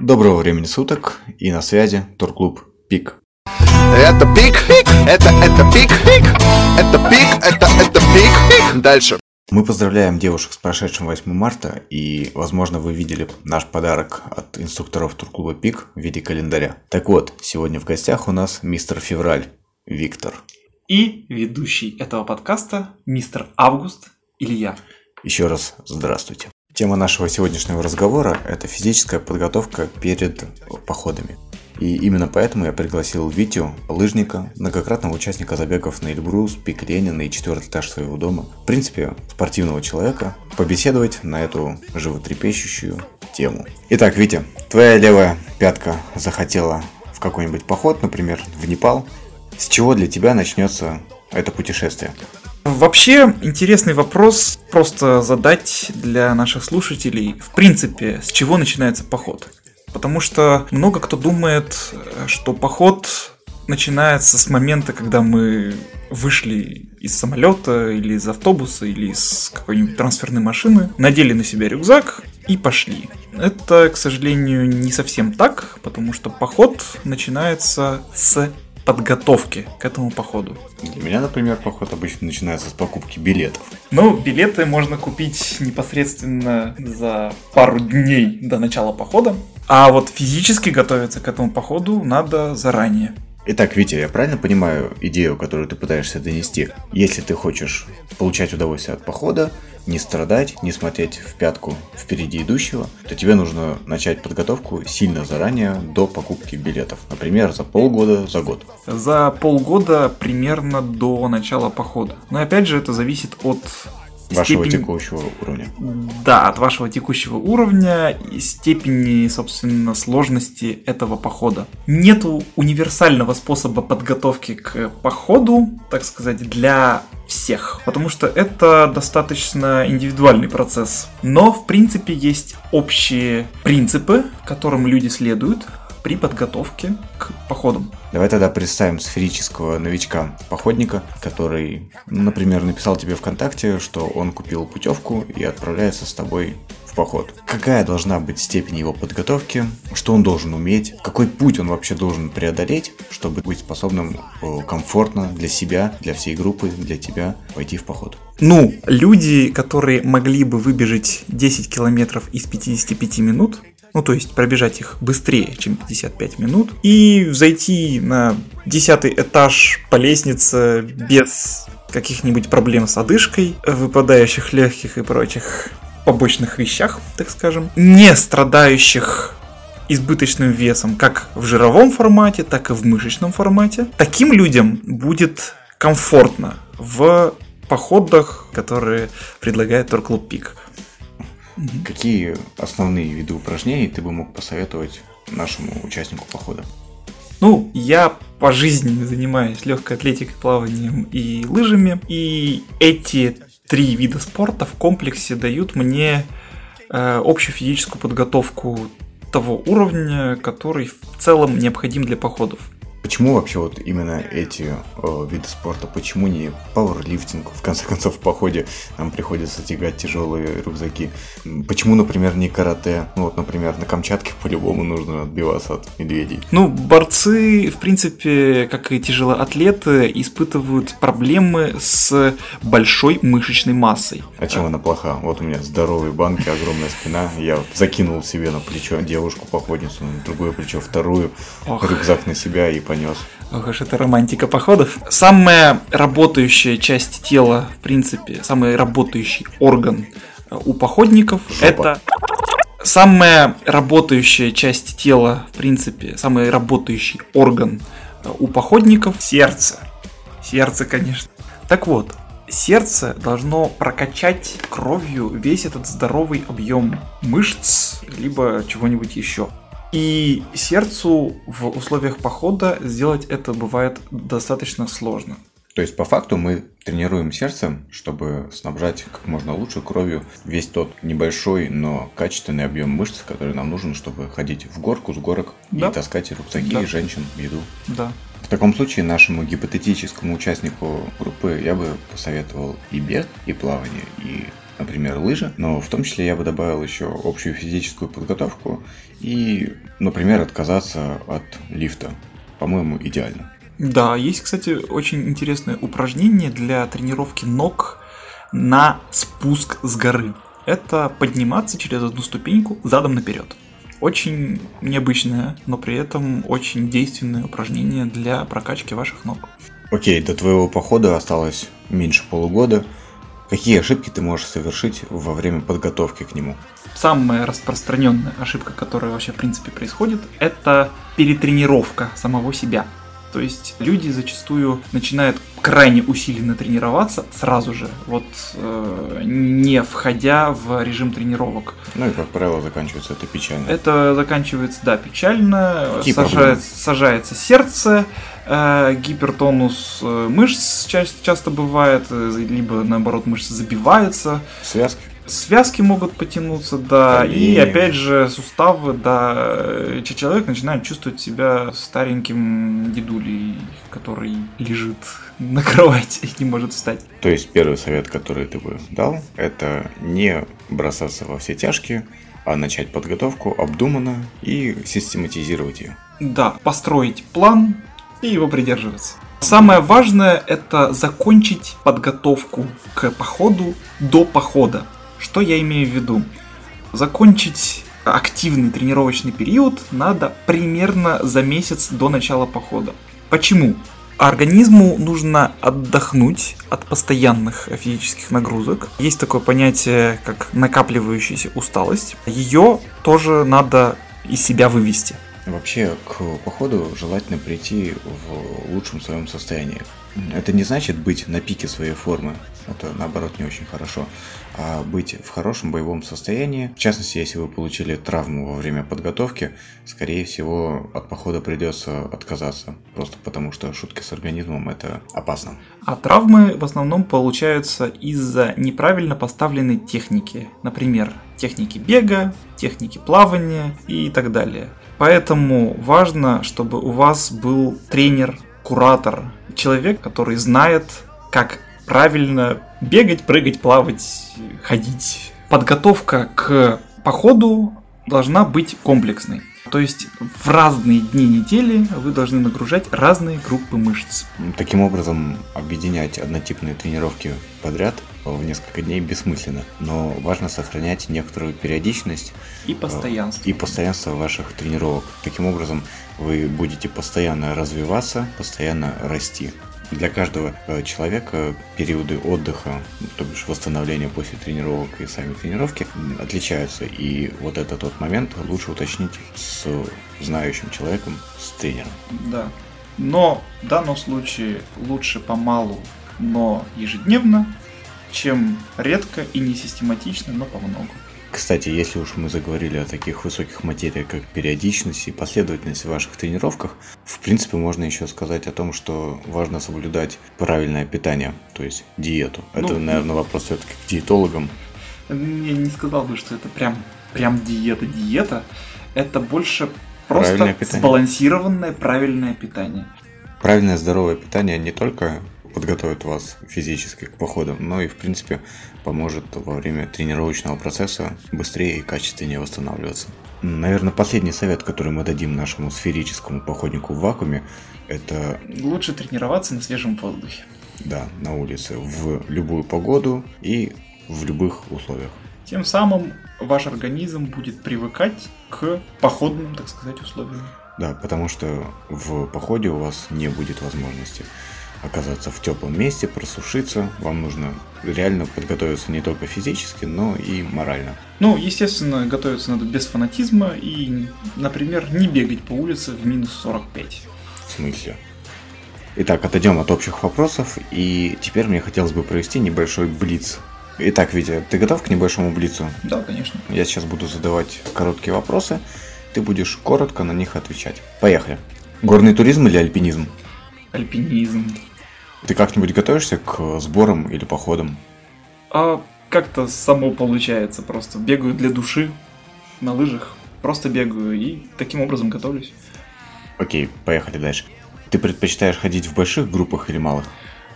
Доброго времени суток и на связи Турклуб Пик. Это пик, это, это пик, это пик, это, это пик. Дальше. Мы поздравляем девушек с прошедшим 8 марта, и, возможно, вы видели наш подарок от инструкторов Турклуба Пик в виде календаря. Так вот, сегодня в гостях у нас мистер Февраль, Виктор. И ведущий этого подкаста мистер Август Илья. Еще раз здравствуйте. Тема нашего сегодняшнего разговора – это физическая подготовка перед походами. И именно поэтому я пригласил Витю, лыжника, многократного участника забегов на Эльбрус, Пик Ленина и четвертый этаж своего дома, в принципе, спортивного человека, побеседовать на эту животрепещущую тему. Итак, Витя, твоя левая пятка захотела в какой-нибудь поход, например, в Непал. С чего для тебя начнется это путешествие? Вообще, интересный вопрос просто задать для наших слушателей. В принципе, с чего начинается поход? Потому что много кто думает, что поход начинается с момента, когда мы вышли из самолета или из автобуса или из какой-нибудь трансферной машины, надели на себя рюкзак и пошли. Это, к сожалению, не совсем так, потому что поход начинается с подготовки к этому походу. Для меня, например, поход обычно начинается с покупки билетов. Ну, билеты можно купить непосредственно за пару дней до начала похода. А вот физически готовиться к этому походу надо заранее. Итак, Витя, я правильно понимаю идею, которую ты пытаешься донести? Если ты хочешь получать удовольствие от похода, не страдать, не смотреть в пятку впереди идущего, то тебе нужно начать подготовку сильно заранее до покупки билетов. Например, за полгода, за год. За полгода примерно до начала похода. Но опять же это зависит от Вашего степени... текущего уровня. Да, от вашего текущего уровня и степени, собственно, сложности этого похода. Нету универсального способа подготовки к походу, так сказать, для всех, потому что это достаточно индивидуальный процесс. Но, в принципе, есть общие принципы, которым люди следуют при подготовке к походам. Давай тогда представим сферического новичка-походника, который, например, написал тебе ВКонтакте, что он купил путевку и отправляется с тобой в поход. Какая должна быть степень его подготовки, что он должен уметь, какой путь он вообще должен преодолеть, чтобы быть способным э, комфортно для себя, для всей группы, для тебя пойти в поход. Ну, люди, которые могли бы выбежать 10 километров из 55 минут, ну то есть пробежать их быстрее, чем 55 минут, и зайти на 10 этаж по лестнице без каких-нибудь проблем с одышкой, выпадающих легких и прочих побочных вещах, так скажем, не страдающих избыточным весом как в жировом формате, так и в мышечном формате. Таким людям будет комфортно в походах, которые предлагает Торклуб Пик. Какие основные виды упражнений ты бы мог посоветовать нашему участнику похода? Ну, я по жизни занимаюсь легкой атлетикой, плаванием и лыжами. И эти три вида спорта в комплексе дают мне э, общую физическую подготовку того уровня, который в целом необходим для походов. Почему вообще вот именно эти э, виды спорта? Почему не пауэрлифтинг? В конце концов, в походе нам приходится тягать тяжелые рюкзаки. Почему, например, не карате? Ну вот, например, на Камчатке по-любому нужно отбиваться от медведей. Ну, борцы, в принципе, как и тяжелоатлеты, испытывают проблемы с большой мышечной массой. А чем она плоха? Вот у меня здоровые банки, огромная спина. Я закинул себе на плечо девушку-походницу, на другое плечо вторую, Ох. рюкзак на себя и понес. Ох уж это романтика походов. Самая работающая часть тела, в принципе, самый работающий орган э, у походников Жопа. это самая работающая часть тела, в принципе, самый работающий орган э, у походников сердце. Сердце, конечно. Так вот, сердце должно прокачать кровью весь этот здоровый объем мышц, либо чего-нибудь еще. И сердцу в условиях похода сделать это бывает достаточно сложно. То есть, по факту, мы тренируем сердце, чтобы снабжать как можно лучше кровью весь тот небольшой, но качественный объем мышц, который нам нужен, чтобы ходить в горку, с горок Да. и таскать рюкзаки Да. женщин в еду. Да. В таком случае нашему гипотетическому участнику группы я бы посоветовал и бег, и плавание, и например, лыжи, но в том числе я бы добавил еще общую физическую подготовку и, например, отказаться от лифта. По-моему, идеально. Да, есть, кстати, очень интересное упражнение для тренировки ног на спуск с горы. Это подниматься через одну ступеньку задом наперед. Очень необычное, но при этом очень действенное упражнение для прокачки ваших ног. Окей, до твоего похода осталось меньше полугода. Какие ошибки ты можешь совершить во время подготовки к нему? Самая распространенная ошибка, которая вообще в принципе происходит, это перетренировка самого себя. То есть люди зачастую начинают крайне усиленно тренироваться сразу же, вот э, не входя в режим тренировок. Ну и, как правило, заканчивается это печально. Это заканчивается, да, печально. Какие Сажается, сажается сердце, гипертонус э, мышц часто, часто бывает, э, либо наоборот мышцы забиваются. Связки? Связки могут потянуться, да, и Колени. опять же суставы, да, э, человек начинает чувствовать себя стареньким дедулей, который лежит на кровати и не может встать. То есть первый совет, который ты бы дал, это не бросаться во все тяжкие, а начать подготовку обдуманно и систематизировать ее. Да, построить план и его придерживаться. Самое важное это закончить подготовку к походу до похода. Что я имею в виду? Закончить активный тренировочный период надо примерно за месяц до начала похода. Почему? Организму нужно отдохнуть от постоянных физических нагрузок. Есть такое понятие, как накапливающаяся усталость. Ее тоже надо из себя вывести. Вообще, к походу желательно прийти в лучшем своем состоянии. Это не значит быть на пике своей формы, это наоборот не очень хорошо, а быть в хорошем боевом состоянии. В частности, если вы получили травму во время подготовки, скорее всего от похода придется отказаться, просто потому что шутки с организмом это опасно. А травмы в основном получаются из-за неправильно поставленной техники. Например, техники бега, техники плавания и так далее. Поэтому важно, чтобы у вас был тренер, куратор, человек, который знает, как правильно бегать, прыгать, плавать, ходить. Подготовка к походу должна быть комплексной. То есть в разные дни недели вы должны нагружать разные группы мышц. Таким образом, объединять однотипные тренировки подряд в несколько дней бессмысленно, но важно сохранять некоторую периодичность И постоянство. и постоянство ваших тренировок. Таким образом, вы будете постоянно развиваться, постоянно расти. Для каждого э, человека периоды отдыха, то бишь восстановления после тренировок и сами тренировки отличаются. И вот это тот момент лучше уточнить с знающим человеком, с тренером. Да. Но в данном случае лучше помалу, но ежедневно, чем редко и не систематично, но помногу. Кстати, если уж мы заговорили о таких высоких материях, как периодичность и последовательность в ваших тренировках, в принципе, можно еще сказать о том, что важно соблюдать правильное питание, то есть диету. Это, Ну, наверное, вопрос все-таки к диетологам. Я не сказал бы, что это прям, прям диета-диета. Это больше просто Правильное сбалансированное правильное питание. Правильное здоровое питание не только подготовит вас физически к походу, но и, в принципе, поможет во время тренировочного процесса быстрее и качественнее восстанавливаться. Наверное, последний совет, который мы дадим нашему сферическому походнику в вакууме, это Лучше тренироваться на свежем воздухе. Да, на улице, в любую погоду и в любых условиях. Тем самым ваш организм будет привыкать к походным, так сказать, условиям. Да, потому что в походе у вас не будет возможности оказаться в теплом месте, просушиться. Вам нужно реально подготовиться не только физически, но и морально. Ну, естественно, готовиться надо без фанатизма и, например, не бегать по улице в минус 45. В смысле? Итак, отойдем от общих вопросов, и теперь мне хотелось бы провести небольшой блиц. Итак, Витя, ты готов к небольшому блицу? Да, конечно. Я сейчас буду задавать короткие вопросы, ты будешь коротко на них отвечать. Поехали. Горный туризм или альпинизм? Альпинизм. Ты как-нибудь готовишься к сборам или походам? А как-то само получается, просто бегаю для души на лыжах, просто бегаю и таким образом готовлюсь. Окей, поехали дальше. Ты предпочитаешь ходить в больших группах или малых?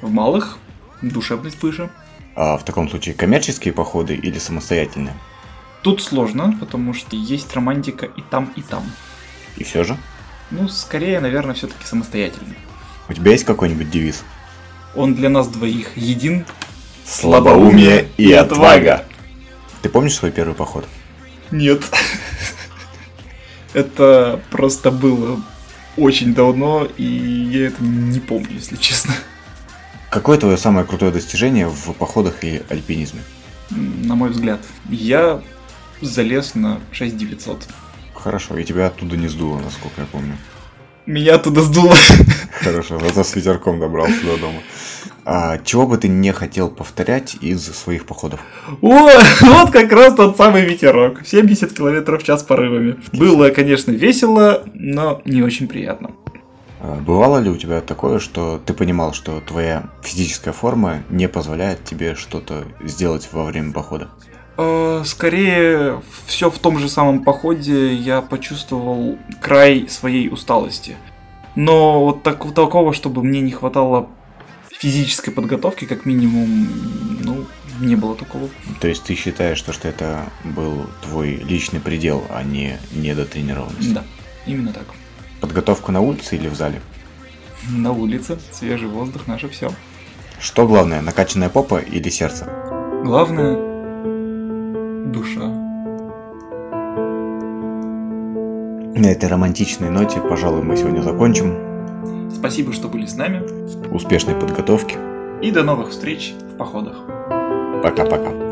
В малых душевность выше. А в таком случае коммерческие походы или самостоятельные? Тут сложно, потому что есть романтика и там, и там. И все же? Ну, скорее, наверное, все-таки самостоятельно. У тебя есть какой-нибудь девиз? Он для нас двоих един. Слабоумие и отвага. Ты помнишь свой первый поход? Нет. Это просто было очень давно, и я это не помню, если честно. Какое твое самое крутое достижение в походах и альпинизме? На мой взгляд, я залез на 6900. Хорошо, и тебя оттуда не сдуло, насколько я помню. Меня оттуда сдуло. Хорошо, зато с ветерком добрался до дома. А, чего бы ты не хотел повторять из своих походов? О, вот как раз тот самый ветерок. 70 км в час порывами. Было, конечно, весело, но не очень приятно. А, бывало ли у тебя такое, что ты понимал, что твоя физическая форма не позволяет тебе что-то сделать во время похода? Э, скорее, все в том же самом походе я почувствовал край своей усталости. Но вот так, такого, чтобы мне не хватало физической подготовки, как минимум, ну, не было такого. То есть ты считаешь, что, что это был твой личный предел, а не недотренированность? Да, именно так. Подготовка на улице или в зале? На улице, свежий воздух, наше все. Что главное, накачанная попа или сердце? Главное душа. На этой романтичной ноте, пожалуй, мы сегодня закончим. Спасибо, что были с нами. Успешной подготовки. И до новых встреч в походах. Пока-пока.